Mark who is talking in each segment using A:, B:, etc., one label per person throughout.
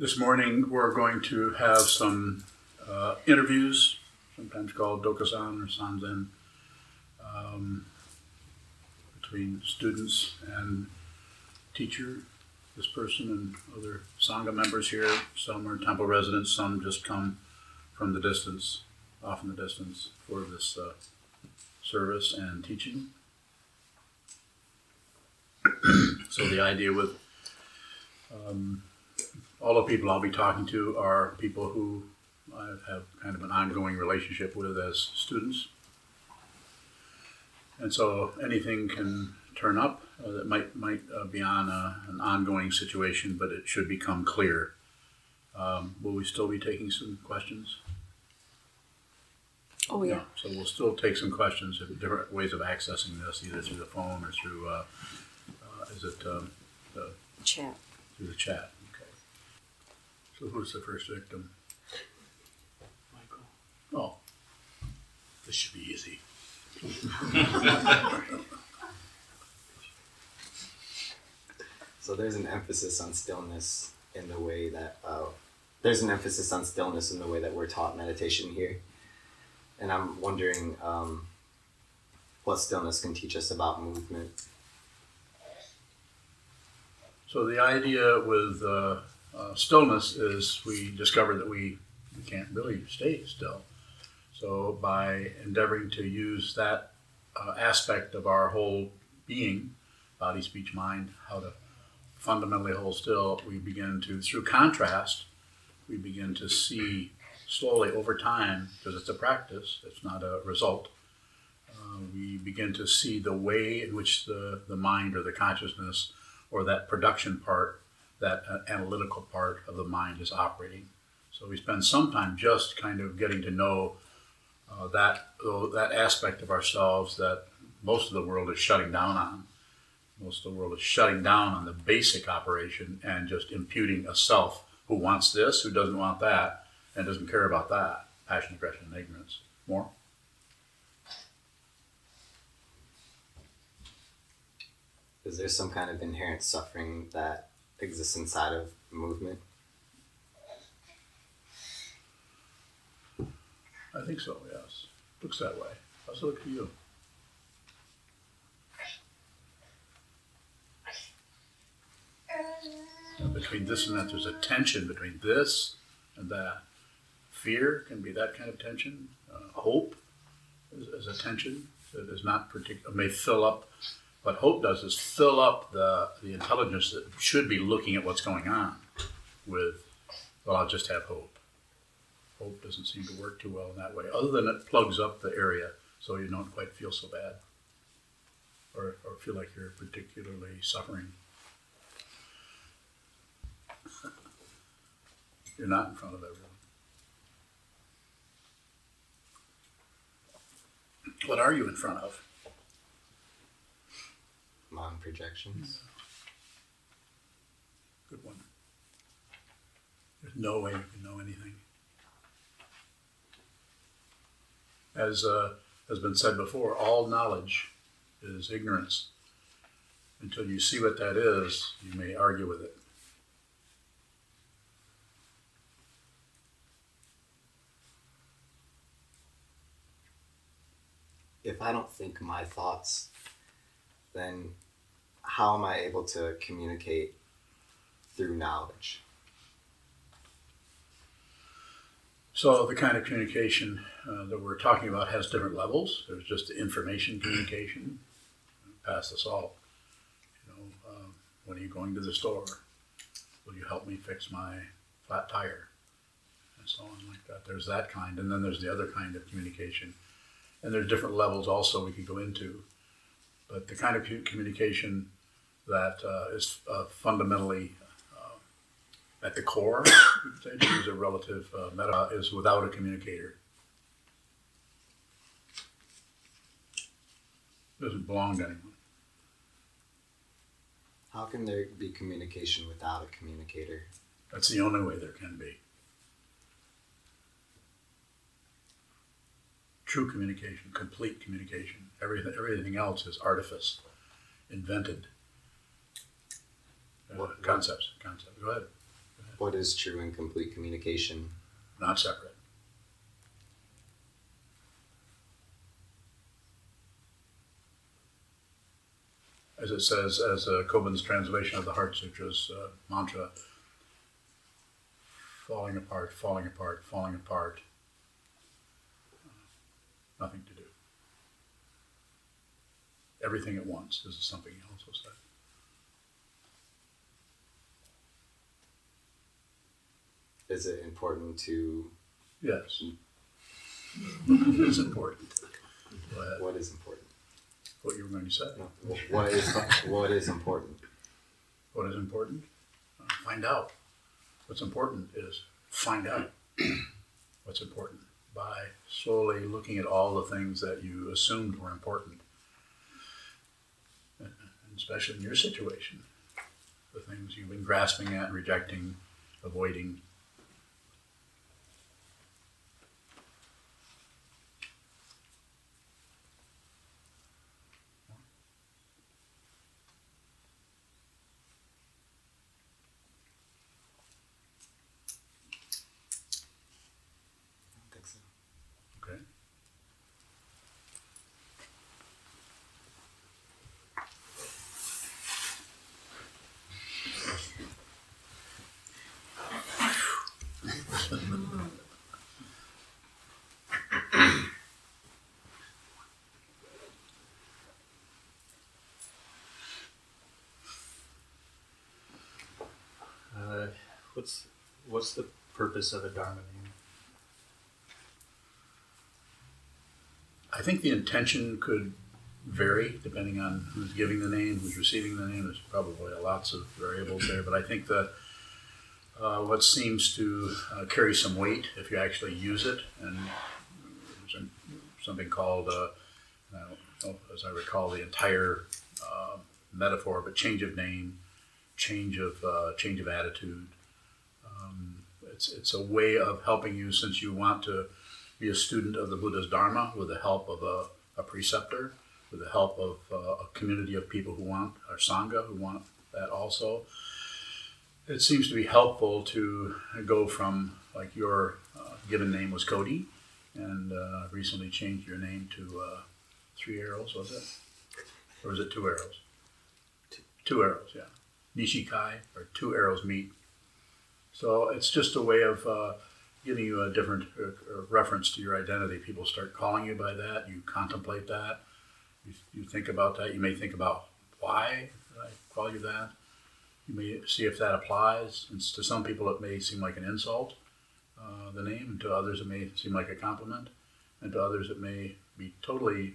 A: This morning, we're going to have some uh, interviews, sometimes called Dokusan or Sanzen, um, between students and teacher, this person and other Sangha members here. Some are temple residents, some just come from the distance, off in the distance for this uh, service and teaching. so the idea with um, all the people I'll be talking to are people who I have kind of an ongoing relationship with as students. And so anything can turn up uh, that might might uh, be on a, an ongoing situation, but it should become clear. Um, will we still be taking some questions?
B: Oh, yeah.
A: So we'll still take some questions, of different ways of accessing this, either through the phone or through, uh, uh, is it, um, the,
B: Chat.
A: through the chat? Okay. So who's the first victim?
C: Michael.
A: Oh, this should be easy.
D: So there's an emphasis on stillness in the way that uh, there's an emphasis on stillness in the way that we're taught meditation here, and I'm wondering um, what stillness can teach us about movement.
A: So the idea with uh, uh, stillness is we discover that we, we can't really stay still. So by endeavoring to use that uh, aspect of our whole being, body, speech, mind, how to fundamentally hold still, we begin to, through contrast, we begin to see slowly over time, because it's a practice, it's not a result. Uh, we begin to see the way in which the, the mind or the consciousness or that production part, that uh, analytical part of the mind is operating. So we spend some time just kind of getting to know uh, that uh, that aspect of ourselves that most of the world is shutting down on. Most of the world is shutting down on the basic operation and just imputing a self who wants this, who doesn't want that, and doesn't care about that. Passion, aggression, and ignorance. More.
D: Is there some kind of inherent suffering that exists inside of movement?
A: I think so. Yes. Looks that way. It look to you? And between this and that, there's a tension between this and that. Fear can be that kind of tension. Uh, hope is, is a tension that is not particular. May fill up. What hope does is fill up the the intelligence that should be looking at what's going on. With, well, I'll just have hope. Hope doesn't seem to work too well in that way, other than it plugs up the area so you don't quite feel so bad, or or feel like you're particularly suffering. You're not in front of everyone. What are you in front of?
D: Mind projections.
A: Good one. There's no way you can know anything. As uh, has been said before, all knowledge is ignorance. Until you see what that is, you may argue with it.
D: If I don't think my thoughts, then how am I able to communicate through knowledge?
A: So the kind of communication uh, that we're talking about has different levels. There's just information communication, pass the salt. You know, um, when are you going to the store? Will you help me fix my flat tire? And so on like that. There's that kind, and then there's the other kind of communication, and there's different levels also we could go into. But the kind of communication that uh, is uh, fundamentally uh, at the core, you could say, to use a relative uh, meta, is without a communicator. Doesn't belong to anyone.
D: How can there be communication without a communicator?
A: That's the only way there can be. True communication, complete communication. Everything, everything else is artifice, invented uh,
D: What-
A: concepts. Concepts. Go ahead. Go ahead.
D: What is true and complete communication?
A: not separate. As it says, as uh, Kobun's translation of the Heart Sutra's uh, mantra, falling apart, falling apart, falling apart, nothing to do. Everything at once. This is something he also said.
D: Is it important to
A: Yes. Mm. it's important. Go ahead.
D: what is important?
A: What you were going to say.
D: No. What is what is important?
A: What is important? Find out. What's important is find out what's important by slowly looking at all the things that you assumed were important. Especially in your situation, the things you've been grasping at, rejecting, avoiding.
D: I don't think so.
A: Okay.
C: Uh, what's what's the purpose of a dharma name?
A: I think the intention could vary depending on who's giving the name, who's receiving the name. There's probably lots of variables there, but I think that uh, what seems to uh, carry some weight if you actually use it, and something called, uh, know, as I recall, the entire uh, metaphor, but change of name, change of uh, change of attitude. Um, it's it's a way of helping you since you want to be a student of the Buddha's Dharma with the help of a, a preceptor, with the help of uh, a community of people who want, our Sangha, who want that also. It seems to be helpful to go from, like, your uh, given name was Cody, and uh, recently changed your name to uh, Three Arrows, was it? Or was it Two Arrows? Two Arrows, yeah. Nishikai, or Two Arrows Meet. So it's just a way of uh, giving you a different uh, uh, reference to your identity. People start calling you by that. You contemplate that. You, you think about that. You may think about why I call you that. You may see if that applies. And to some people, it may seem like an insult, uh, the name, to others, it may seem like a compliment, and to others, it may be totally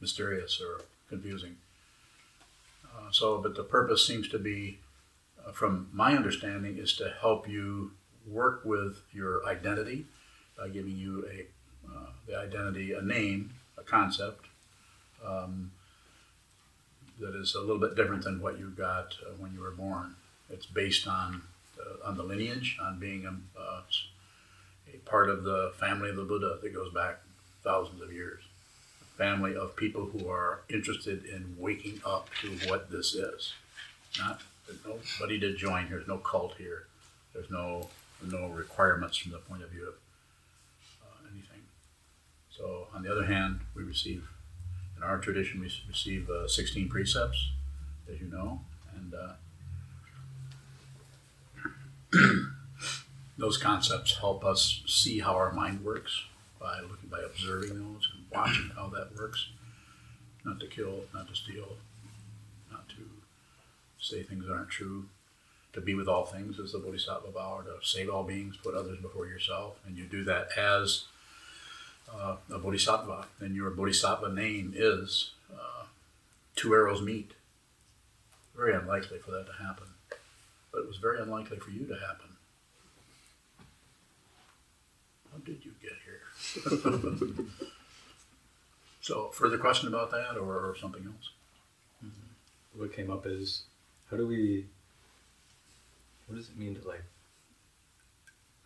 A: mysterious or confusing. Uh, so, but the purpose seems to be, from my understanding, is to help you work with your identity by giving you a uh, the identity a name, a concept um, that is a little bit different than what you got uh, when you were born. It's based on uh, on the lineage, on being a, uh, a part of the family of the Buddha that goes back thousands of years. A family of people who are interested in waking up to what this is. Not there's nobody to join here. There's no cult here. There's no no requirements from the point of view of uh, anything. So, on the other hand, we receive, in our tradition, we receive uh, 16 precepts, as you know, and uh, those concepts help us see how our mind works by looking, by observing those and watching how that works. Not to kill, not to steal, say things aren't true, to be with all things as the Bodhisattva vow, or to save all beings, put others before yourself, and you do that as uh, a Bodhisattva. And your Bodhisattva name is uh, two arrows meet. Very unlikely for that to happen, but it was very unlikely for you to happen. How did you get here? so, further question about that, or, or something else?
C: What came up is how do we? What does it mean to like?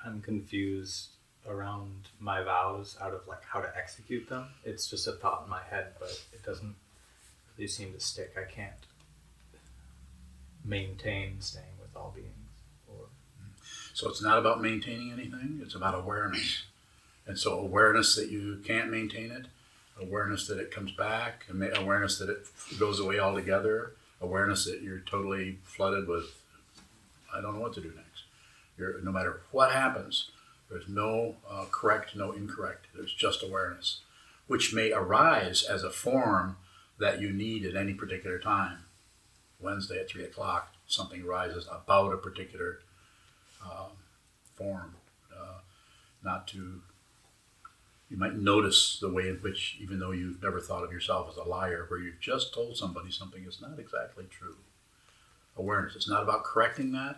C: I'm confused around my vows out of like how to execute them. It's just a thought in my head, but it doesn't really seem to stick. I can't maintain staying with all beings.
A: So it's not about maintaining anything, it's about awareness. And so awareness that you can't maintain it, awareness that it comes back, and awareness that it goes away altogether, awareness that you're totally flooded with, I don't know what to do next. You're, no matter what happens, there's no uh, correct, no incorrect. There's just awareness, which may arise as a form that you need at any particular time. Wednesday at three o'clock, something arises about a particular um, form. Uh, not to, you might notice the way in which, even though you've never thought of yourself as a liar, where you've just told somebody something is not exactly true. Awareness. It's not about correcting that,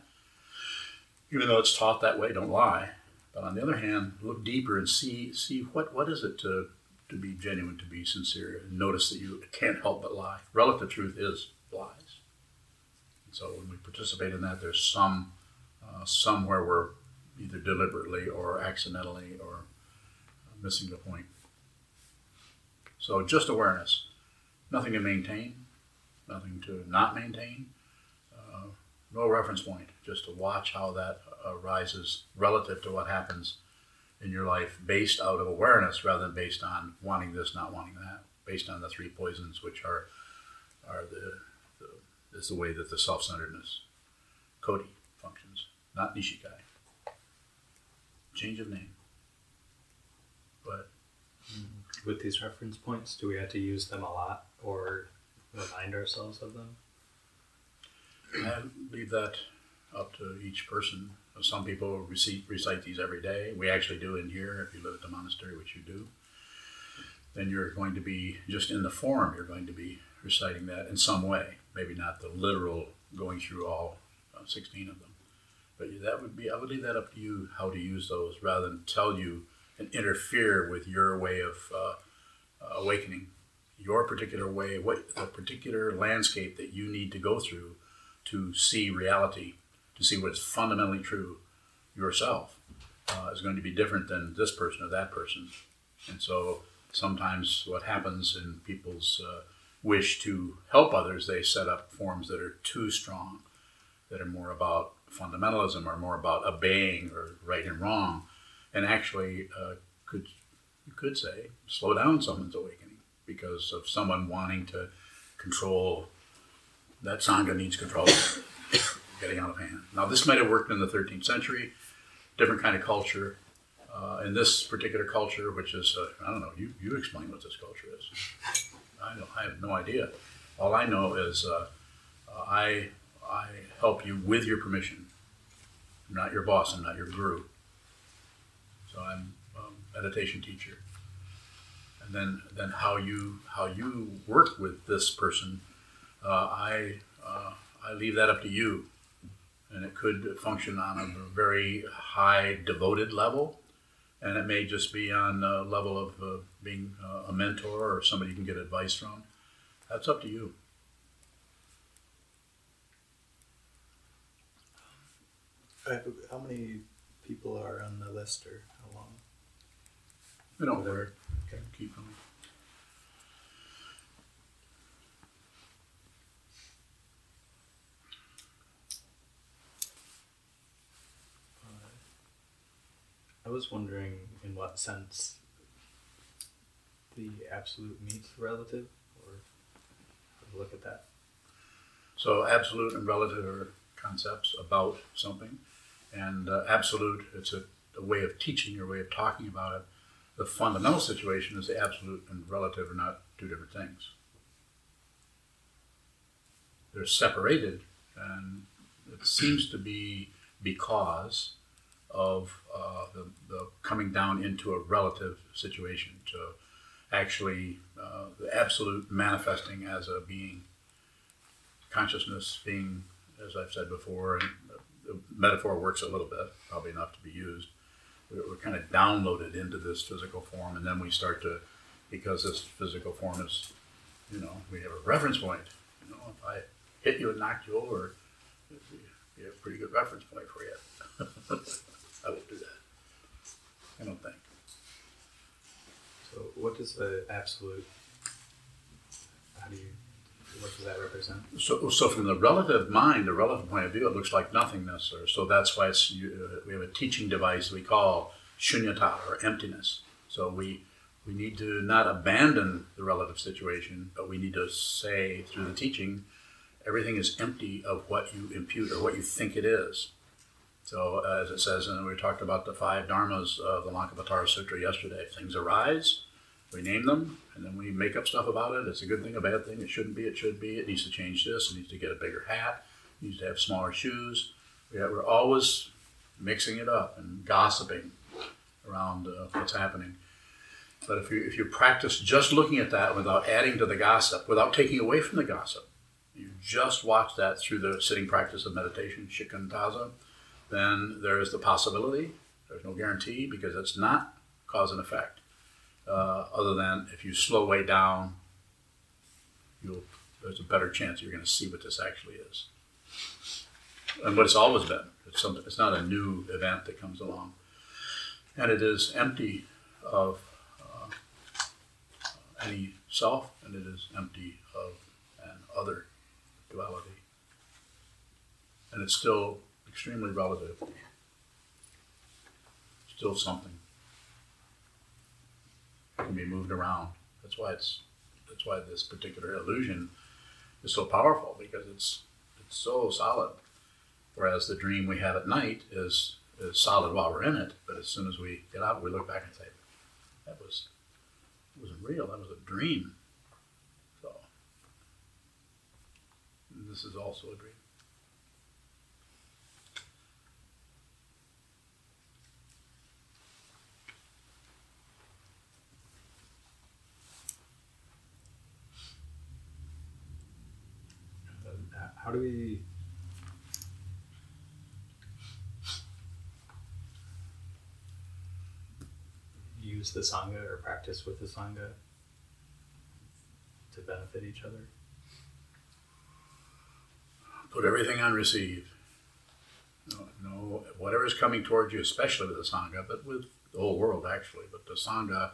A: even though it's taught that way. Don't lie. But on the other hand, look deeper and see see what what is it to to be genuine, to be sincere, and notice that you can't help but lie. Relative truth is lies. And So when we participate in that, there's some uh, somewhere we're either deliberately or accidentally or missing the point. So just awareness, nothing to maintain, nothing to not maintain, uh, no reference point, just to watch how that arises relative to what happens in your life based out of awareness rather than based on wanting this, not wanting that, based on the three poisons, which are are the, the is the way that the self-centeredness Cody functions, not Nishikai. Change of name. But
C: With these reference points, do we have to use them a lot or remind ourselves of them?
A: I leave that up to each person. Some people recite, recite these every day. We actually do in here if you live at the monastery, which you do. Then you're going to be, just in the form, you're going to be reciting that in some way. Maybe not the literal going through all uh, 16 of them. But that would be, I would leave that up to you how to use those rather than tell you and interfere with your way of uh, uh, awakening, your particular way, what the particular landscape that you need to go through to see reality, to see what is fundamentally true yourself, uh, is going to be different than this person or that person. And so sometimes what happens in people's uh, wish to help others, they set up forms that are too strong, that are more about fundamentalism or more about obeying or right and wrong, and actually uh, could you could say slow down someone's awakening because of someone wanting to control that sangha needs control, getting out of hand. Now this might have worked in the 13th century, different kind of culture. Uh, in this particular culture, which is uh, I don't know, you you explain what this culture is. I don't, I have no idea. All I know is uh, uh, I I help you with your permission. I'm not your boss. I'm not your guru. So I'm a meditation teacher. And then then how you how you work with this person, uh, I uh, I leave that up to you. And it could function on a very high devoted level, and it may just be on a level of uh, being a mentor or somebody you can get advice from. That's up to you.
C: How many people are on the list or
A: We don't worry. Okay, keep going.
C: I was wondering in what sense the absolute meets the relative, or look at that.
A: So absolute and relative are concepts about something, and uh, absolute it's a, a way of teaching or way of talking about it. The fundamental situation is the absolute and relative are not two different things. They're separated, and it seems to be because of uh, the, the coming down into a relative situation to actually uh, the absolute manifesting as a being consciousness being, as I've said before, and the metaphor works a little bit, probably enough to be used. We're, kind of downloaded into this physical form, and then we start to, because this physical form is, you know, we have a reference point. You know, if I hit you and knocked you over, be, be a pretty good reference point for you. I won't do that. I don't think.
C: So, what does the absolute? How do you? What does that represent?
A: So, so from the relative mind, the relative point of view, it looks like nothingness, or so that's why it's you, uh, we have a teaching device we call shunyata or emptiness. So we we need to not abandon the relative situation, but we need to say through the teaching, everything is empty of what you impute or what you think it is. So as it says, and we talked about the five dharmas of the Lankavatara Sutra yesterday. Things arise, we name them, and then we make up stuff about it. It's a good thing, a bad thing. It shouldn't be. It should be. It needs to change this. It needs to get a bigger hat. It needs to have smaller shoes. We're always mixing it up and gossiping around uh, what's happening. But if you if you practice just looking at that without adding to the gossip, without taking away from the gossip, you just watch that through the sitting practice of meditation, shikantaza, then there is the possibility. There's no guarantee because it's not cause and effect uh, other than if you slow way down, you'll there's a better chance you're going to see what this actually is, and what it's always been. It's. It's not a new event that comes along, and it is empty of uh, any self, and it is empty of an other duality, and it's still extremely relative. Still something can be moved around. That's why it's that's why this particular illusion is so powerful because it's it's so solid. Whereas the dream we have at night is is solid while we're in it, but as soon as we get out, we look back and say, "That was it wasn't real. That was a dream." So this is also a dream.
C: how do we the sangha or practice with the sangha to benefit each other?
A: Put everything on receive. No, no, whatever is coming towards you, especially with the sangha, but with the whole world actually. But the sangha,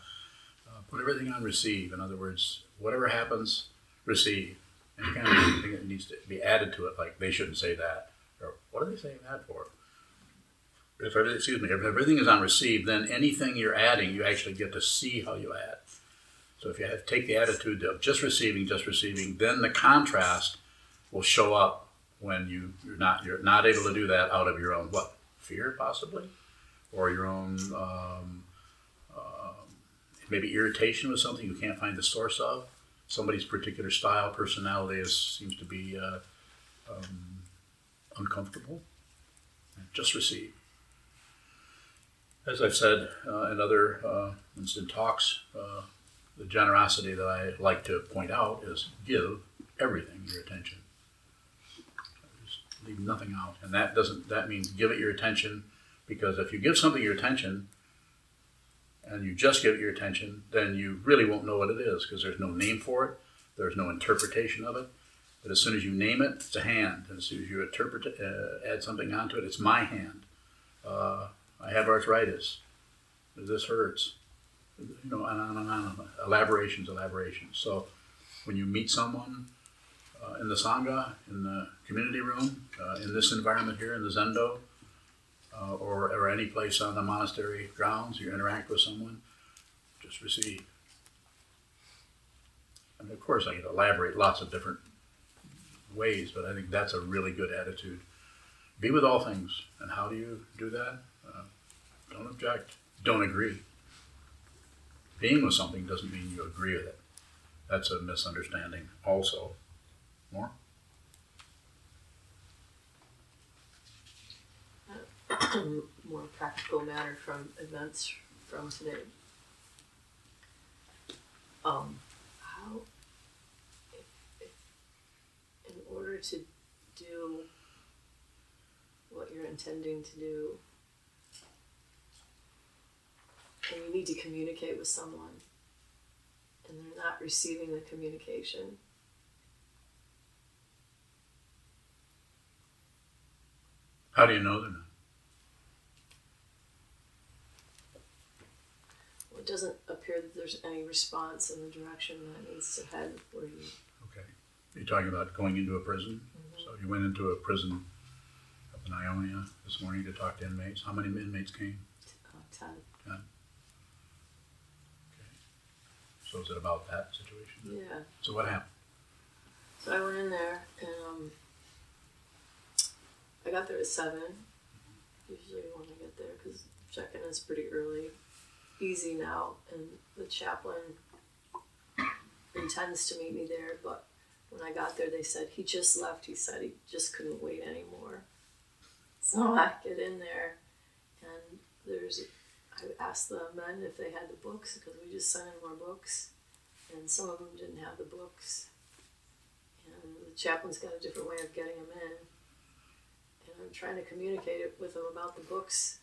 A: uh, put everything on receive. In other words, whatever happens, receive any kind of thing that needs to be added to it, like they shouldn't say that, or what are they saying that for? If everything, excuse me, if everything is on receive, then anything you're adding, you actually get to see how you add. So if you have, take the attitude of just receiving, just receiving, then the contrast will show up when you, you're not you're not able to do that out of your own what fear possibly, or your own um, um, maybe irritation with something you can't find the source of somebody's particular style, personality is, seems to be uh, um, uncomfortable. Just receive. As I've said uh, in other uh, instant talks, uh, the generosity that I like to point out is give everything your attention. Just leave nothing out, and that doesn't. That means give it your attention, because if you give something your attention, and you just give it your attention, then you really won't know what it is because there's no name for it, there's no interpretation of it. But as soon as you name it, it's a hand. And as soon as you interpret it, uh, add something onto it, it's my hand. I have arthritis. This hurts. You know, and on and on. Elaborations, elaborations. So when you meet someone uh, in the Sangha, in the community room, uh, in this environment here, in the Zendo, uh, or, or any place on the monastery grounds, you interact with someone, just receive. And of course, I can elaborate lots of different ways, but I think that's a really good attitude. Be with all things. And how do you do that? Don't object. Don't agree. Being with something doesn't mean you agree with it. That's a misunderstanding, also. More?
B: more practical matter from events from today. Um, how, if, if, in order to do what you're intending to do, and you need to communicate with someone, and they're not receiving the communication.
A: How do you know they're not?
B: it doesn't appear that there's any response in the direction that needs to head where you
A: Okay. You're talking about going into a prison? So you went into a prison up in Ionia this morning to talk to inmates. How many inmates came?
B: Uh, ten.
A: So is it about that situation?
B: Yeah.
A: So what happened?
B: So I went in there and um, I got there at seven. Usually when I get there, because check-in is pretty early, easy now, and the chaplain intends to meet me there. But when I got there, they said he just left. He said he just couldn't wait anymore. So I get in there, and there's. I asked the men if they had the books because we just sent in more books, and some of them didn't have the books and the chaplain's got a different way of getting them in. And I'm trying to communicate it with them about the books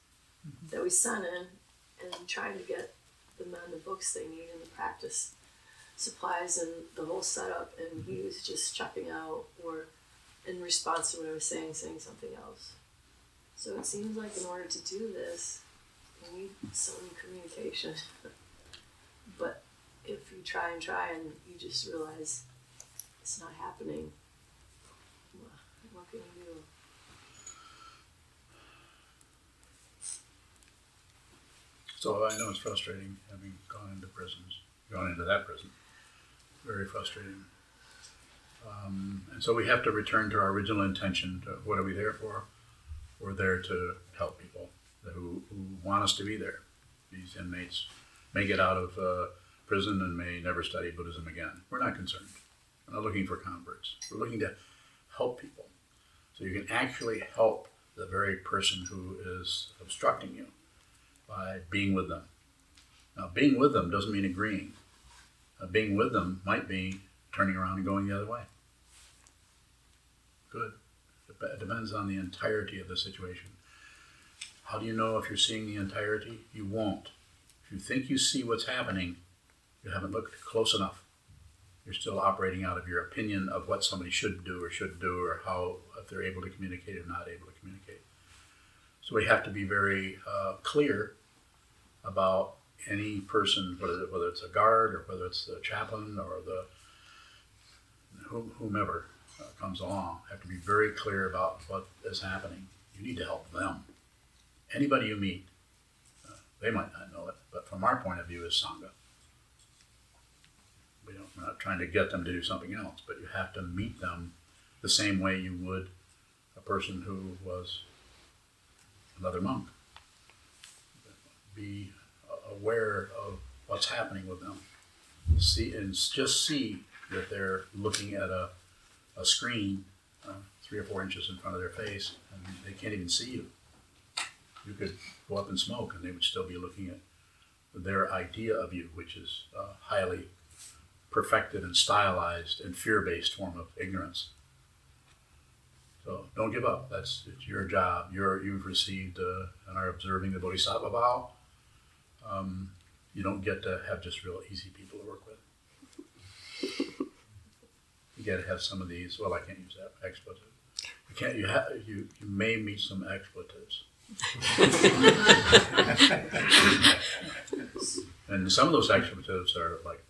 B: mm-hmm. that we sent in and trying to get the men the books they need and the practice supplies and the whole setup. And he mm-hmm. was just chucking out or in response to what I was saying, saying something else. So it seems like in order to do this, need some communication. but if you try and try and you just realize it's not happening. What what can you do?
A: So I know it's frustrating having gone into prisons, gone into that prison. Very frustrating. Um, and so we have to return to our original intention. To what are we there for? We're there to help people who, who want us to be there. These inmates may get out of uh, prison and may never study Buddhism again. We're not concerned. We're not looking for converts. We're looking to help people. So you can actually help the very person who is obstructing you by being with them. Now, being with them doesn't mean agreeing. Uh, being with them might be turning around and going the other way. Good. It depends on the entirety of the situation. How do you know if you're seeing the entirety? You won't. If you think you see what's happening, you haven't looked close enough. You're still operating out of your opinion of what somebody should do or should do or how, if they're able to communicate or not able to communicate. So we have to be very uh, clear about any person, whether, whether it's a guard or whether it's the chaplain or the whomever uh, comes along, have to be very clear about what is happening. You need to help them. Anybody you meet, uh, they might not know it, but from our point of view as Sangha, we don't, we're not trying to get them to do something else, but you have to meet them the same way you would a person who was another monk. Be aware of what's happening with them. See and just see that they're looking at a, a screen uh, three or four inches in front of their face, and they can't even see you. You could go up and smoke, and they would still be looking at their idea of you, which is a highly perfected and stylized and fear-based form of ignorance. So don't give up. That's it's your job. You're you've received uh, and are observing the Bodhisattva vow. Um, you don't get to have just real easy people to work with. You got to have some of these. Well, I can't use that expletive. You can't. You have. You you may meet some expletives. and some of those expletives are like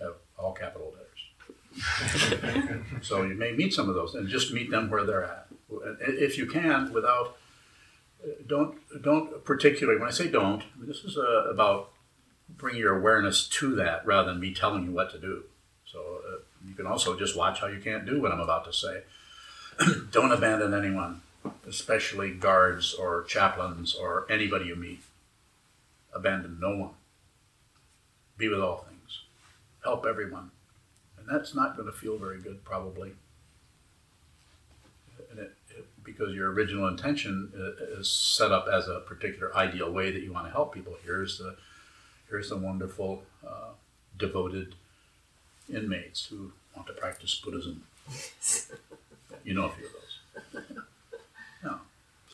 A: have all capital letters. so you may meet some of those and just meet them where they're at. If you can, without don't don't particularly when I say don't, this is uh, about bring your awareness to that rather than me telling you what to do. So uh, you can also just watch how you can't do what I'm about to say. don't abandon anyone, especially guards or chaplains or anybody you meet. Abandon no one. Be with all things. Help everyone. And that's not going to feel very good, probably. And it, it, because your original intention is set up as a particular ideal way that you want to help people. Here's the, here's the wonderful, uh, devoted inmates who want to practice Buddhism. you know a few of those.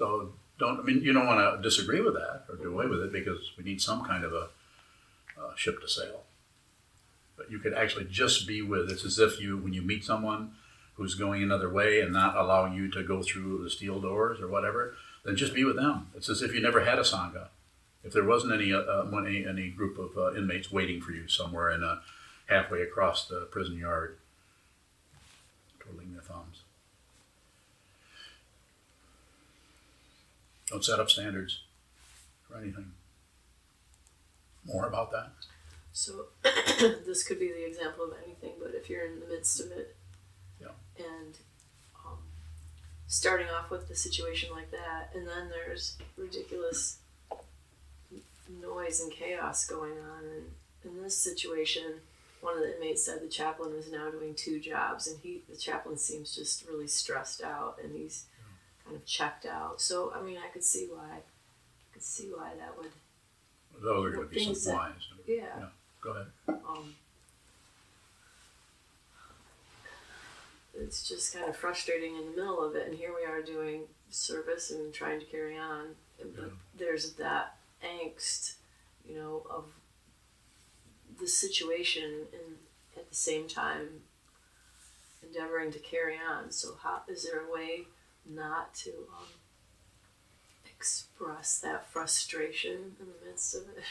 A: So don't, I mean, you don't want to disagree with that or do away with it because we need some kind of a uh, ship to sail. But you could actually just be with, it's as if you, when you meet someone who's going another way and not allowing you to go through the steel doors or whatever, then just be with them. It's as if you never had a Sangha. If there wasn't any, uh, any, any group of uh, inmates waiting for you somewhere in a, halfway across the prison yard, Don't set up standards for anything. More about that?
B: So this could be the example of anything, but if you're in the midst of it,
A: Yeah.
B: and um, starting off with the situation like that, and then there's ridiculous noise and chaos going on, and in this situation, one of the inmates said the chaplain is now doing two jobs, and he the chaplain seems just really stressed out, and he's kind of checked out. So I mean, I could see why, I could see why that would,
A: Those are going to be some
B: that-
A: whys.
B: yeah.
A: Go ahead.
B: um, it's just kind of frustrating in the middle of it and here we are doing service and trying to carry on but
A: Yeah.
B: there's that angst you know of the situation and at the same time endeavoring to carry on so how is there a way not to um, express that frustration in the midst of it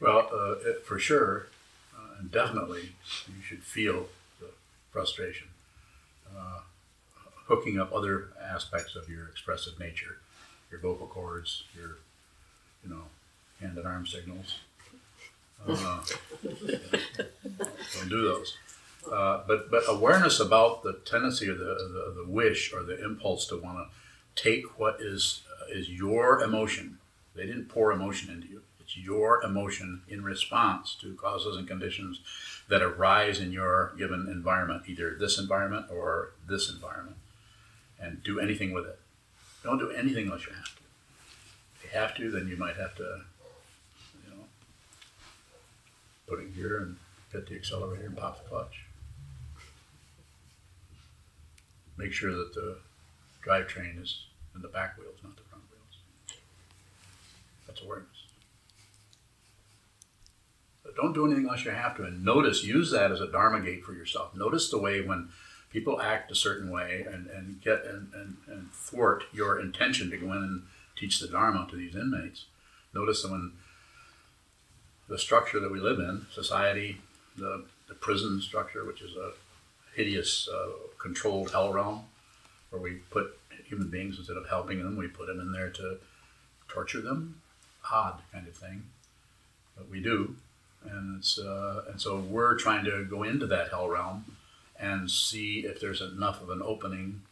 A: Well, uh, it, for sure, uh, and definitely, you should feel the frustration. Uh, hooking up other aspects of your expressive nature, your vocal cords, your, you know, hand and arm signals. Uh, don't do those. Uh, but but awareness about the tendency or the, the, the wish or the impulse to want to take what is uh, is your emotion. They didn't pour emotion into you. It's your emotion in response to causes and conditions that arise in your given environment, either this environment or this environment, and do anything with it. Don't do anything unless you have to. If you have to, then you might have to, you know, put it gear and hit the accelerator and pop the clutch. Make sure that the drivetrain is in the back wheels, not the front wheels. That's awareness. But don't do anything unless you have to. And notice, use that as a dharma gate for yourself. Notice the way when people act a certain way and, and get and, and, and thwart your intention to go in and teach the dharma to these inmates. Notice that when the structure that we live in, society, the, the prison structure, which is a hideous, uh, controlled hell realm, where we put human beings instead of helping them, we put them in there to torture them. Odd kind of thing, but we do, and it's uh, and so we're trying to go into that hell realm and see if there's enough of an opening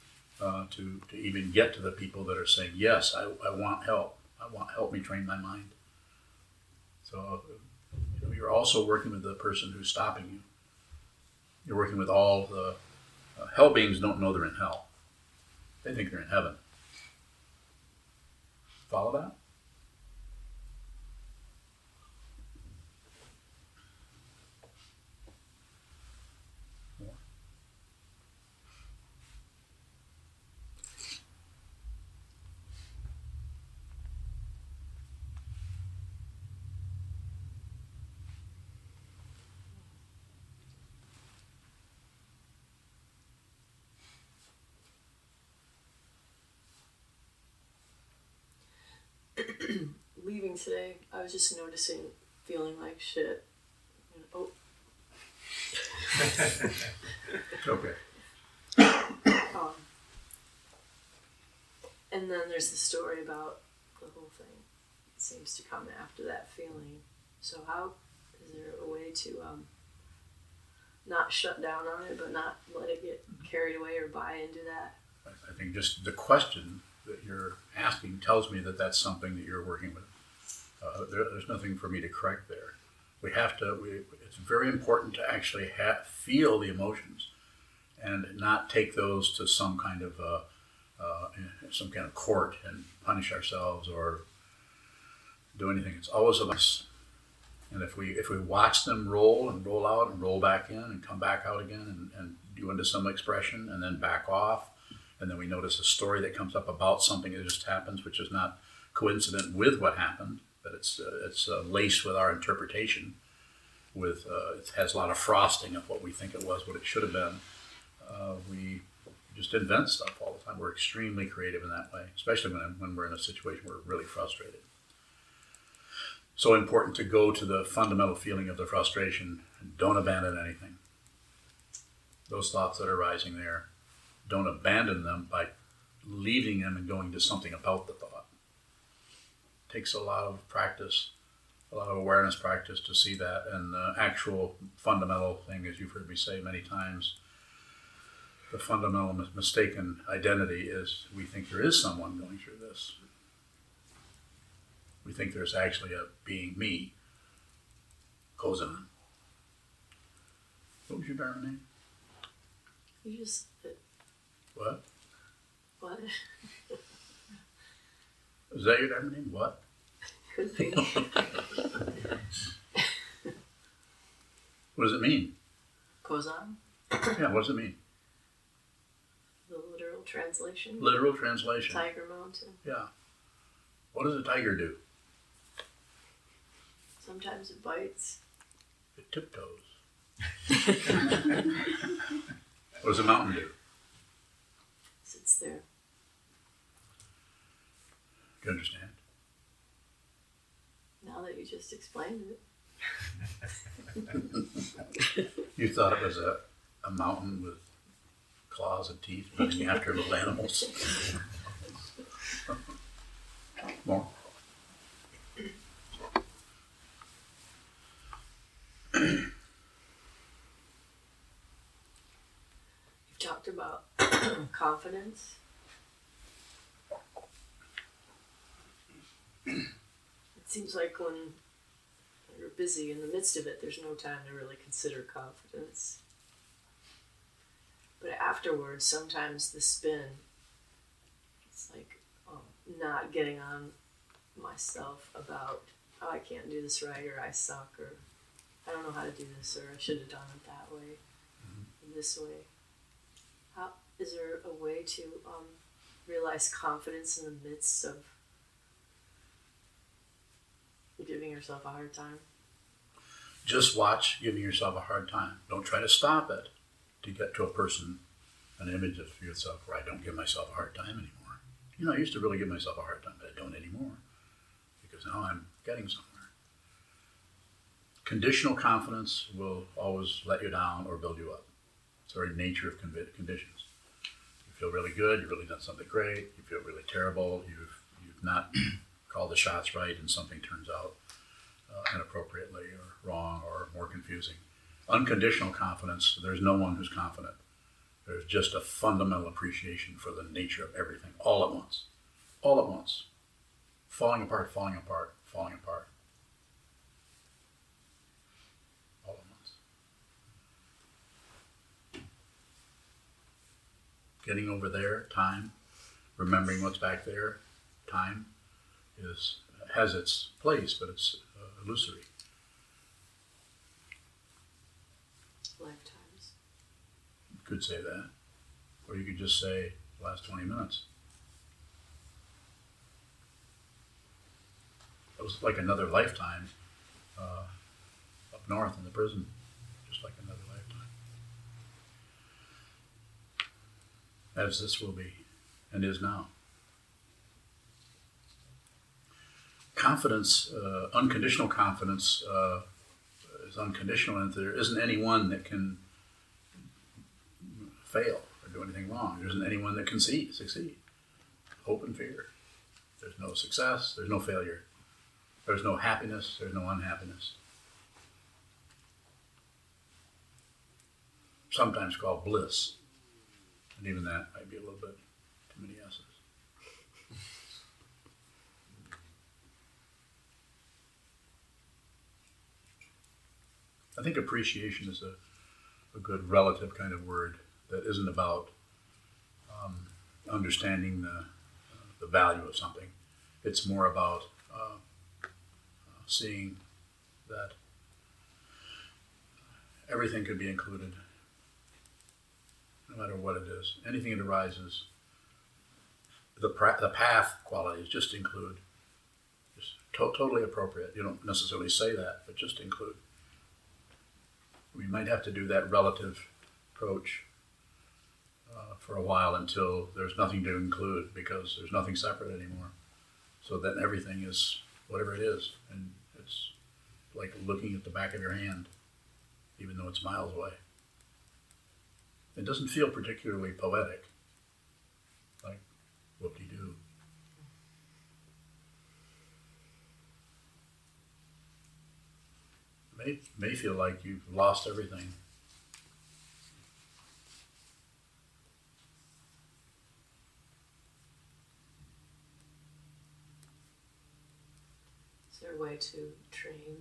A: uh, to to even get to the people that are saying yes, I, I want help. I want help me train my mind. So you know, you're also working with the person who's stopping you. You're working with all the uh, hell beings. Don't know they're in hell. They think they're in heaven. Follow that?
B: Today, I was just noticing feeling like shit. You know,
A: Okay.
B: oh, um, and then there's the story about the whole thing. It seems to come after that feeling. So how is there a way to um, not shut down on it, but not let it get carried away or buy into that?
A: I I think just the question that you're asking tells me that that's something that you're working with. Uh, there, there's nothing for me to correct there. We have to. We, it's very important to actually feel the emotions, and not take those to some kind of uh, uh, some kind of court and punish ourselves or do anything. It's always of us. And if we if we watch them roll and roll out and roll back in and come back out again and, and do into some expression and then back off, and then we notice a story that comes up about something that just happens, which is not coincident with what happened, but it's uh, it's uh, laced with our interpretation. With uh, it has a lot of frosting of what we think it was, what it should have been. Uh, we just invent stuff all the time. We're extremely creative in that way, especially when when we're in a situation where we're really frustrated. So important to go to the fundamental feeling of the frustration and don't abandon anything. Those thoughts that are rising there, don't abandon them by leaving them and going to something about the thought. Takes a lot of practice, a lot of awareness practice to see that. And the actual fundamental thing, as you've heard me say many times, the fundamental mis- mistaken identity is we think there is someone going through this. We think there's actually a being me. Goes on. What was your Dharma name?
B: You just uh,
A: What?
B: what
A: Is that your name? What?
B: could be.
A: What does it mean?
B: Kozan,
A: Yeah, what does it mean?
B: the literal translation.
A: Literal translation.
B: Tiger Mountain.
A: Yeah. What does a tiger do?
B: Sometimes it bites.
A: It tiptoes. what does a mountain do?
B: Sits there.
A: Do you understand?
B: Now that you just explained it.
A: You thought it was a, a mountain with claws and teeth running after little animals. More.
B: You've talked about confidence. It seems like when you're busy in the midst of it, there's no time to really consider confidence. But afterwards, sometimes the spin, it's like um, not getting on myself about, oh, I can't do this right, or I suck, or I don't know how to do this, or I should have done it that way, this way. How is there a way to um, realize confidence in the midst of giving yourself a hard time?
A: Just watch giving yourself a hard time. Don't try to stop it to get to a person, an image of yourself where I don't give myself a hard time anymore. You know, I used to really give myself a hard time, but I don't anymore because now I'm getting somewhere. Conditional confidence will always let you down or build you up. It's the very nature of conditions. You feel really good, you've really done something great. You feel really terrible, you've you've not called the shots right, and something turns out uh, inappropriately or wrong or more confusing. Unconditional confidence, there's no one who's confident. There's just a fundamental appreciation for the nature of everything all at once. All at once. Falling apart, falling apart, falling apart. All at once. Getting over there, time, remembering what's back there, time is has its place, but it's uh, illusory.
B: Lifetimes.
A: You could say that. Or you could just say last 20 minutes. It was like another lifetime uh, up north in the prison, just like another lifetime. As this will be and is now. Confidence, uh, unconditional confidence, uh, is unconditional, and there isn't anyone that can fail or do anything wrong. There isn't anyone that can see, succeed. Hope and fear. There's no success, there's no failure. There's no happiness, there's no unhappiness. Sometimes called bliss. And even that might be a little bit too many S's. I think appreciation is a, a good relative kind of word that isn't about um, understanding the, the value of something. It's more about uh, uh, seeing that everything could be included, no matter what it is. Anything that arises, the, pra- the path qualities just include. Just to- totally appropriate. You don't necessarily say that, but just include. We might have to do that relative approach uh, for a while until there's nothing to include because there's nothing separate anymore. So then everything is whatever it is, and it's like looking at the back of your hand, even though it's miles away. It doesn't feel particularly poetic. Like whoop-de-doo. May, may feel like you've lost everything.
B: Is there a way to train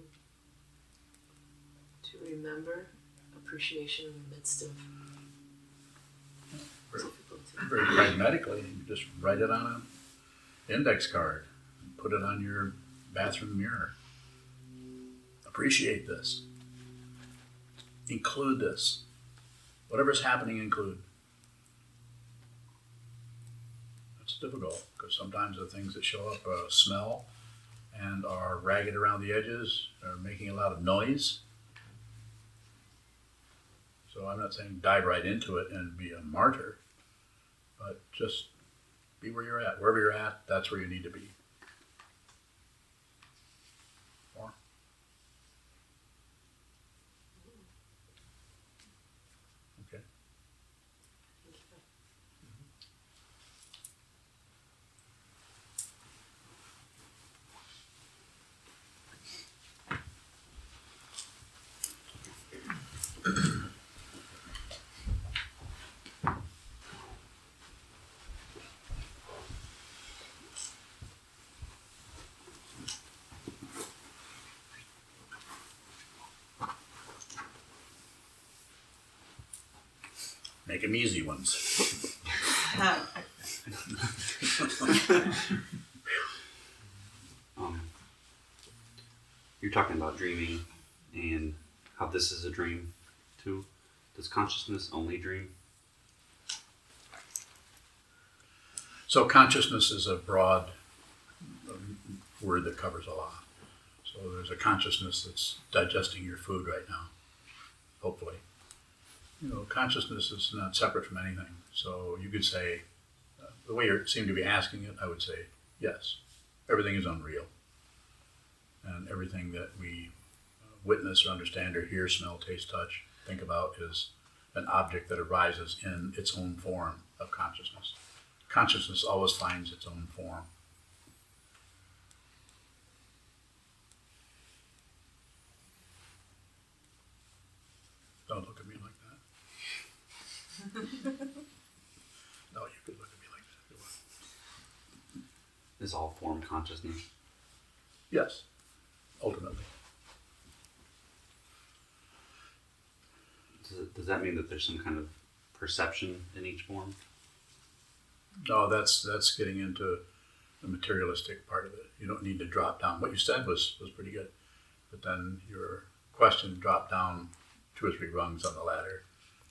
B: to remember appreciation in the midst of
A: Very-
B: difficulty?
A: Very pragmatically, you just write it on an index card, and put it on your bathroom mirror. Appreciate this. Include this. Whatever's happening, include. That's difficult because sometimes the things that show up uh, smell and are ragged around the edges are making a lot of noise. So I'm not saying dive right into it and be a martyr, but just be where you're at. Wherever you're at, that's where you need to be. Or okay.
B: Thank you.
A: Make them easy ones.
E: Um, you're talking about dreaming and how this is a dream too. Does consciousness only dream?
A: So consciousness is a broad um, word that covers a lot. So there's a consciousness that's digesting your food right now, hopefully. You know, consciousness is not separate from anything. So you could say, uh, the way you seem to be asking it, I would say, yes, everything is unreal. And everything that we uh, witness or understand or hear, smell, taste, touch, think about is an object that arises in its own form of consciousness consciousness always finds its own form. Don't look at me like that. no, you could look at me like that.
E: Is all form consciousness?
A: Yes, ultimately.
E: Does, it, does that mean that there's some kind of perception in each form?
A: No, that's that's getting into the materialistic part of it. You don't need to drop down. What you said was was pretty good, but then your question dropped down two or three rungs on the ladder,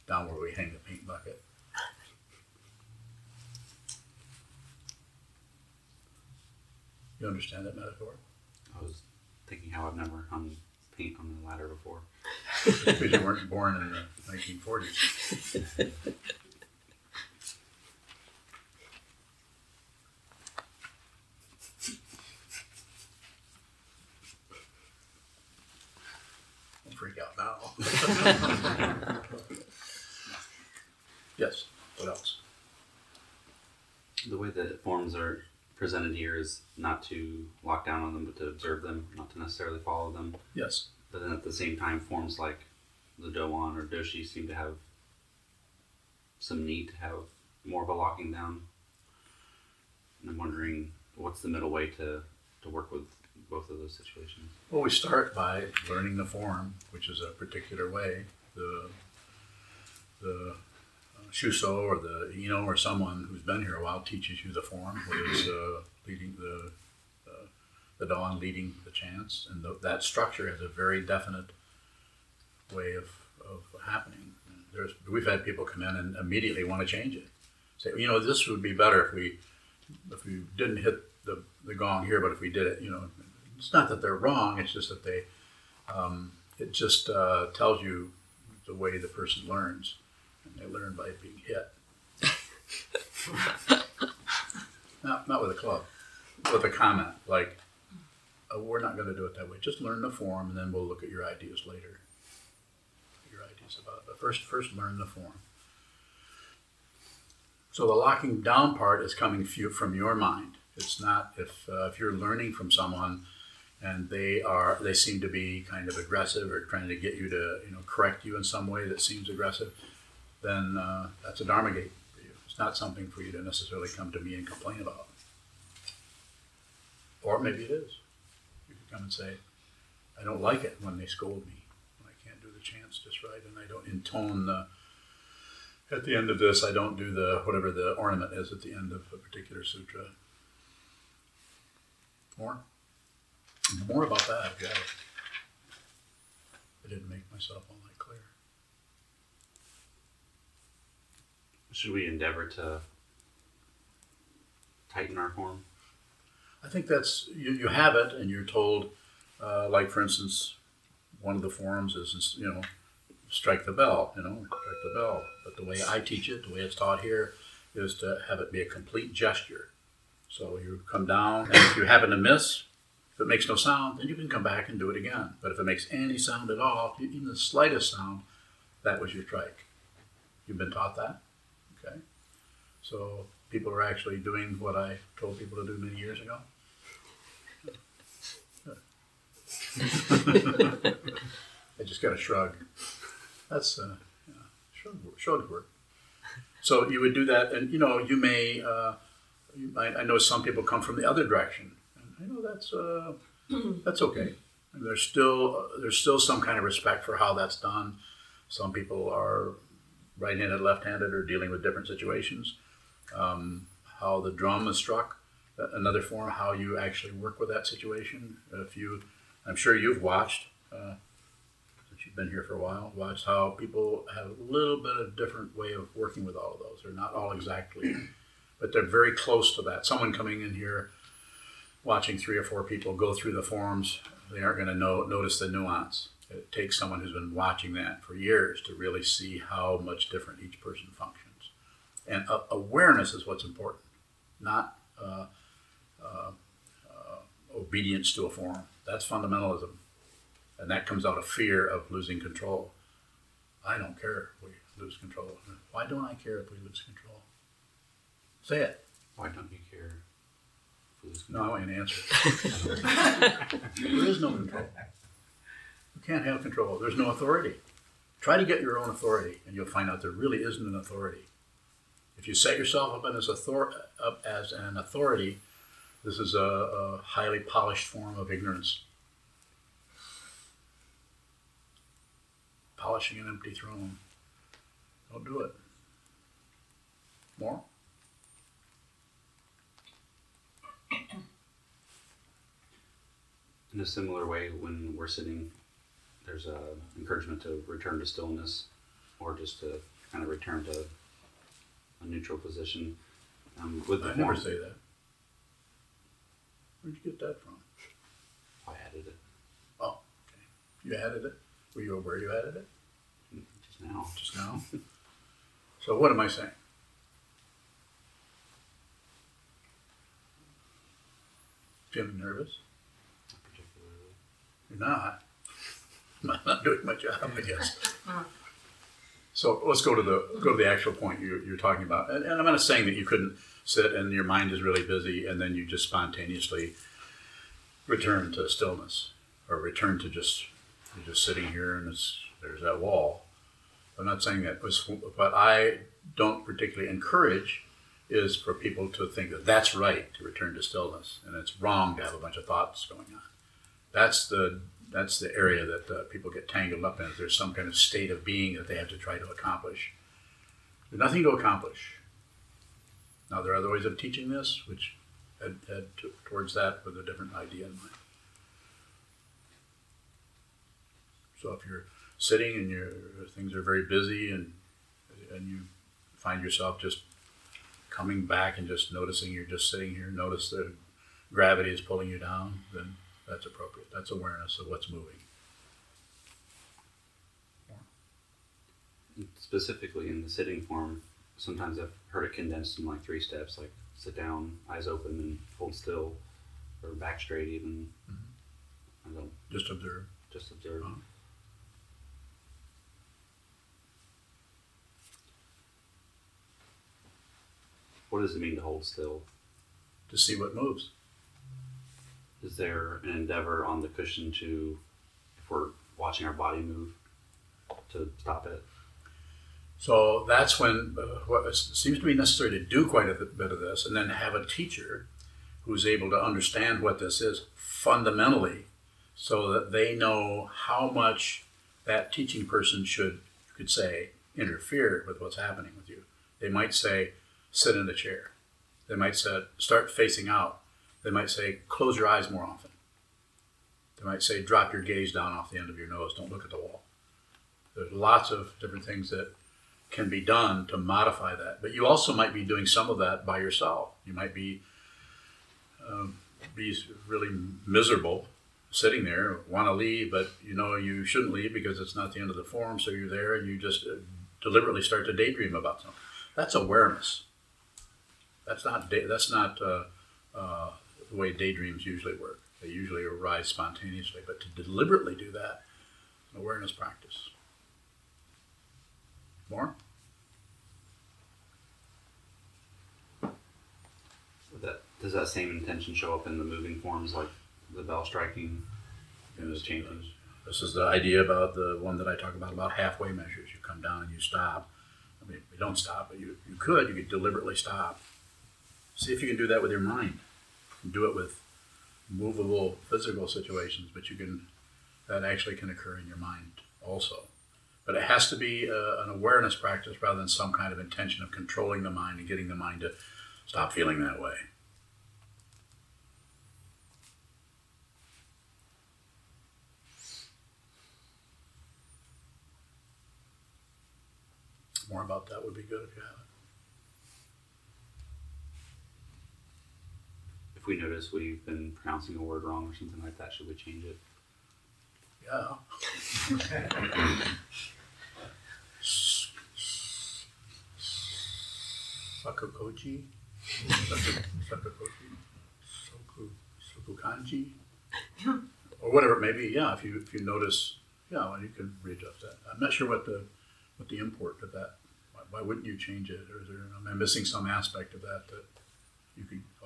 A: down where we hang the paint bucket. You understand that metaphor?
E: I was thinking how I've never hung paint on the ladder before.
A: Because you weren't born in the 1940s. Don't freak out now. yes. What else?
E: The way that forms are presented here is not to lock down on them, but to observe them, not to necessarily follow them.
A: Yes.
E: But then at the same time, forms like the Doan or Doshi seem to have some need to have more of a locking down. And I'm wondering what's the middle way to, to work with both of those situations.
A: Well, we start by learning the form, which is a particular way. The the uh, Shuso or the Ino or someone who's been here a while teaches you the form, who is uh, leading the the dawn, leading the chants, and that structure has a very definite way of, of happening. There's we've had people come in and immediately want to change it. Say, you know, this would be better if we if we didn't hit the, the gong here, but if we did it, you know, it's not that they're wrong. It's just that they, um, it just uh, tells you the way the person learns, and they learn by being hit. not not with a club, with a comment like, oh, "We're not going to do it that way. Just learn the form, and then we'll look at your ideas later. Your ideas about it. But first, first learn the form." So the locking down part is coming from your mind. It's not if uh, if you're learning from someone and they are they seem to be kind of aggressive or trying to get you to you know correct you in some way that seems aggressive, then uh, that's a dharma gate for you. It's not something for you to necessarily come to me and complain about. Or maybe it is. Come and say, I don't like it when they scold me. I can't do the chants just right and I don't intone the uh, at the end of this, I don't do the whatever the ornament is at the end of a particular sutra. More? More about that, yeah. I didn't make myself all that clear.
E: Should we endeavor to tighten our form?
A: I think that's you, you have it, and you're told, uh, like for instance, one of the forms is you know, strike the bell. You know, strike the bell. But the way I teach it, the way it's taught here, is to have it be a complete gesture. So you come down, and if you happen to miss, if it makes no sound, then you can come back and do it again. But if it makes any sound at all, even the slightest sound, that was your strike. You've been taught that, okay? So people are actually doing what I told people to do many years ago. I just got a shrug. That's uh, yeah, shrug, shrug work. So you would do that, and you know, you may. Uh, you, I, I know some people come from the other direction, and I know that's uh, that's okay. And there's still there's still some kind of respect for how that's done. Some people are right-handed, left-handed, or dealing with different situations. Um, how the drum is struck, uh, another form, how you actually work with that situation. If you, I'm sure you've watched, uh, since you've been here for a while, watched how people have a little bit of different way of working with all of those. They're not all exactly, but they're very close to that. Someone coming in here, watching three or four people go through the forms, they aren't going to know notice the nuance. It takes someone who's been watching that for years to really see how much different each person functions. And uh, awareness is what's important, not uh, uh, uh, obedience to a form. That's fundamentalism. And that comes out of fear of losing control. I don't care if we lose control. Why don't I care if we lose control? Say it.
E: Why don't you care? if we lose
A: No, I want to answer. there is no control. You can't have control. There's no authority. Try to get your own authority, and you'll find out there really isn't an authority. If you set yourself up as, author- up as an authority, this is a, a highly polished form of ignorance. Polishing an empty throne. Don't do it. More?
E: In a similar way, when we're sitting, there's a encouragement to return to stillness, or just to kind of return to a neutral position. Um, with the
A: I never
E: form,
A: say that. Where'd you get that from?
E: I added it
A: Oh, okay. You added it? Were you aware you added it
E: just now.
A: just now? so what am I saying? Feeling nervous?
E: Not particularly.
A: You're not. I'm not doing my job, I guess. So let's go to the go to the actual point you're, you're talking about. And, and I'm not saying that you couldn't sit and your mind is really busy and then you just spontaneously return to stillness or return to just you're just sitting here and it's, there's that wall. I'm not saying that. What I don't particularly encourage is for people to think that that's right to return to stillness and it's wrong to have a bunch of thoughts going on. That's the that's the area that uh, people get tangled up in. If there's some kind of state of being that they have to try to accomplish. There's nothing to accomplish. Now there are other ways of teaching this, which head, head to, towards that with a different idea in mind. So if you're sitting and your things are very busy and and you find yourself just coming back and just noticing you're just sitting here, notice that gravity is pulling you down, then that's appropriate. That's awareness of what's moving.
E: Specifically in the sitting form, sometimes I've heard it condensed in like three steps, like sit down, eyes open, and hold still, or back straight even. I don't
A: Just observe.
E: just observe.
A: Uh-huh.
E: What does it mean to hold still?
A: to see what moves.
E: Is there an endeavor on the cushion to, if we're watching our body move, to stop it?
A: So that's when uh, what it seems to be necessary to do quite a bit of this, and then have a teacher who's able to understand what this is fundamentally, so that they know how much that teaching person should, you could say, interfere with what's happening with you. They might say, sit in a chair. They might say, start facing out. They might say, close your eyes more often. They might say, drop your gaze down off the end of your nose. Don't look at the wall. There's lots of different things that can be done to modify that. But you also might be doing some of that by yourself. You might be um, be really miserable sitting there, want to leave, but you know you shouldn't leave because it's not the end of the form. So you're there and you just uh, deliberately start to daydream about something. That's awareness. That's not da- that's not uh, uh, the way daydreams usually work. They usually arise spontaneously, but to deliberately do that, awareness practice. More?
E: That does that same intention show up in the moving forms, like the bell striking and the changes?
A: This is the idea about the one that I talk about about halfway measures. You come down and you stop. I mean, you don't stop, but you, you could. You could deliberately stop. See if you can do that with your mind. Do it with movable physical situations, but you can that actually can occur in your mind also. But it has to be uh, an awareness practice rather than some kind of intention of controlling the mind and getting the mind to stop feeling that way. More about that would be good if you have it.
E: We notice we've been pronouncing a word wrong or something like that, should we change it?
A: Yeah. Sakukoji? Sakukoji? Soku, Sokukanji? Or whatever it may be, yeah, if you, if you notice, yeah, well, you can readjust that. I'm not sure what the, what the import of that, why, why wouldn't you change it? Or is there, am I missing some aspect of that that you clarify?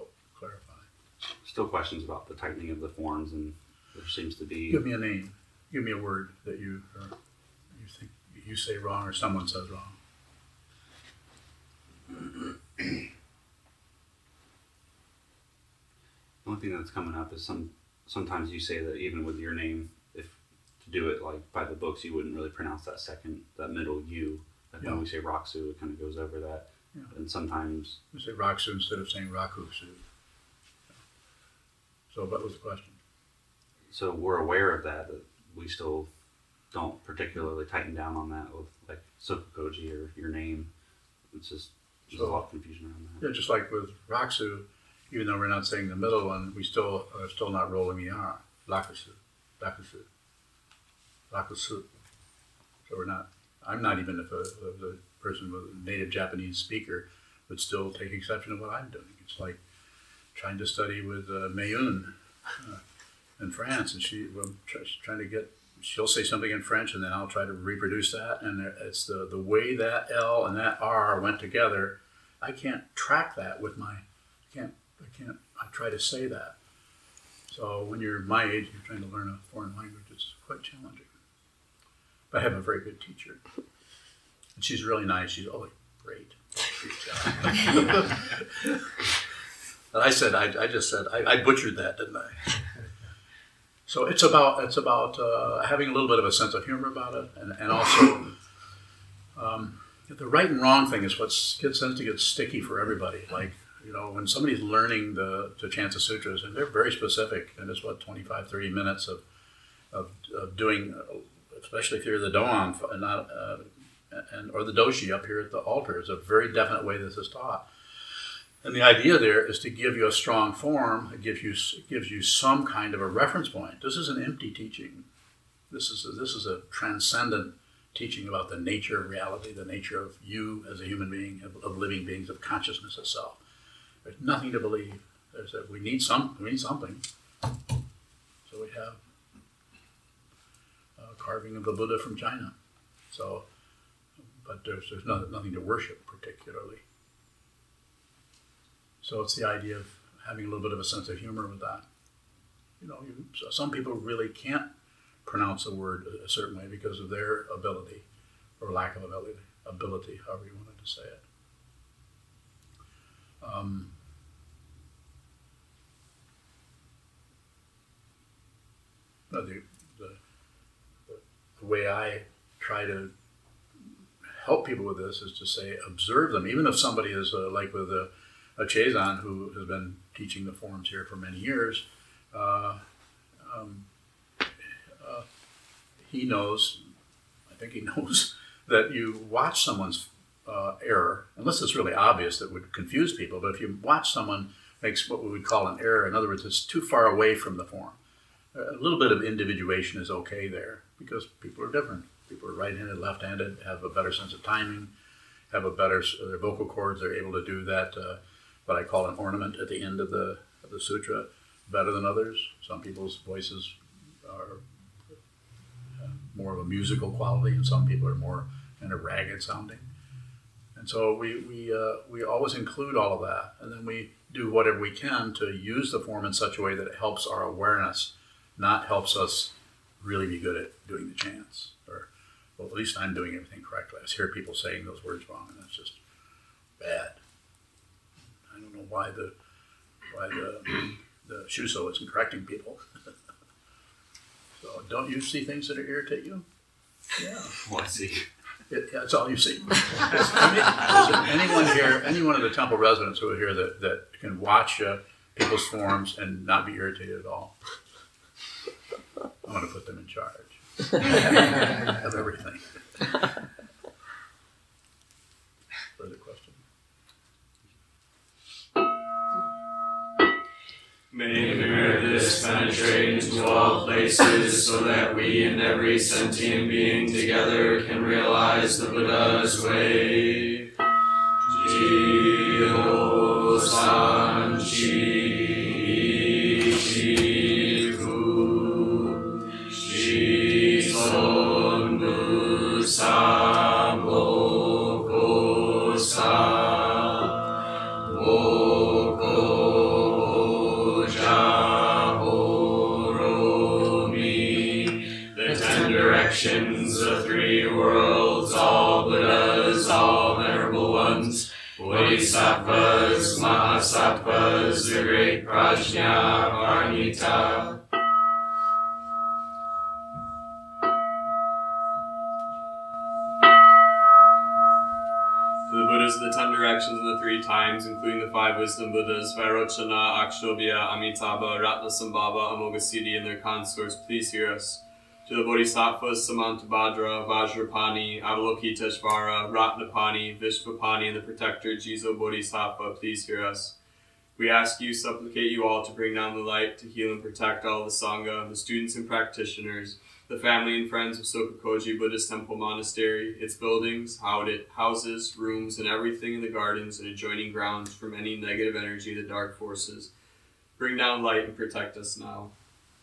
E: Still questions about the tightening of the forms, and there seems to be
A: Give me a name. Give me a word that you or you think you say wrong or someone says wrong.
E: The only thing that's coming up is some. Sometimes you say that even with your name, if to do it like by the books, you wouldn't really pronounce that second, that middle U. Like
A: Yeah.
E: when we say Raksu, it kind of goes over that.
A: Yeah.
E: And sometimes,
A: You say Raksu instead of saying Rakusu. So what was the question?
E: so we're aware of that, but we still don't particularly tighten down on that with like Sokokoji or your name. It's just there's a lot of confusion around that.
A: Yeah, just like with Raksu, even though we're not saying the middle one, we still are still not rolling the R. Lakusu, Lakusu, Lakusu. So we're not. I'm not even if a, if the person with a native Japanese speaker would still take exception to what I'm doing. It's like trying to study with uh, Mayun uh, in France, and she well, trying to get. She'll say something in French, and then I'll try to reproduce that. And it's the the way that L and that R went together. I can't track that with my. I can't. I can't. I try to say that. So when you're my age, you're trying to learn a foreign language. It's quite challenging. But I have a very good teacher, and she's really nice. She's always great. And I said, I, I just said, I, I butchered that, didn't I? So it's about it's about uh, having a little bit of a sense of humor about it, and, and also um, the right and wrong thing is what gets tends to get sticky for everybody. Like you know, when somebody's learning the the Chanta Sutras, and they're very specific, and it's what 25, 30 minutes of of, of doing, especially if you're the Doan and not uh, and or the Doshi up here at the altar, is a very definite way this is taught. And the idea there is to give you a strong form. It gives you gives you some kind of a reference point. This is an empty teaching. This is a, this is a transcendent teaching about the nature of reality, the nature of you as a human being, of, of living beings, of consciousness itself. There's nothing to believe. There's we need some. We need something. So we have a carving of the Buddha from China. So, but there's there's no, nothing to worship particularly. So it's the idea of having a little bit of a sense of humor with that. You know, you, so some people really can't pronounce a word a certain way because of their ability or lack of ability, ability, however you wanted to say it. Um, the, the, the, way I try to help people with this is to say observe them, even if somebody is uh, like with a, a Chazon who has been teaching the forms here for many years. Uh, um, uh, he knows, I think he knows, that you watch someone's uh, error, unless it's really obvious that would confuse people, but if you watch someone makes what we would call an error, in other words, it's too far away from the form, a little bit of individuation is okay there because people are different. People are right-handed, left-handed, have a better sense of timing, have a better their vocal cords. They're able to do that. What I call an ornament at the end of the of the sutra better than others. Some people's voices are uh, more of a musical quality, and some people are more kind of ragged sounding. And so we we uh, we always include all of that, and then we do whatever we can to use the form in such a way that it helps our awareness, not helps us really be good at doing the chants. Or well, at least I'm doing everything correctly. I hear people saying those words wrong, and that's just bad. I don't know why the why the the shuso isn't correcting people. so don't you see things that irritate you? Yeah.
E: Well, I see.
A: It, that's all you see. Is there anyone here, any one of the temple residents who are here that, that can watch uh, people's forms and not be irritated at all? I'm going to put them in charge of everything.
F: Penetrate into all places, so that we and every sentient being together can realize the Buddha's way. Jio San Prajna the Buddhas of the ten directions of the three times, including the five wisdom Buddhas, Vairochana, Akshobhya, Amitabha, Ratnasambhava, Amoghasiddhi, and their consorts, please hear us. To the Bodhisattvas, Samantabhadra, Vajrapani, Avalokiteshvara, Ratnapani, Vishvapani, and the protector, Jizo Bodhisattva, please hear us. We ask you, supplicate you all to bring down the light to heal and protect all the Sangha, the students and practitioners, the family and friends of Sokukoji Buddhist Temple Monastery, its buildings, houses, rooms, and everything in the gardens and adjoining grounds from any negative energy the dark forces. Bring down light and protect us now.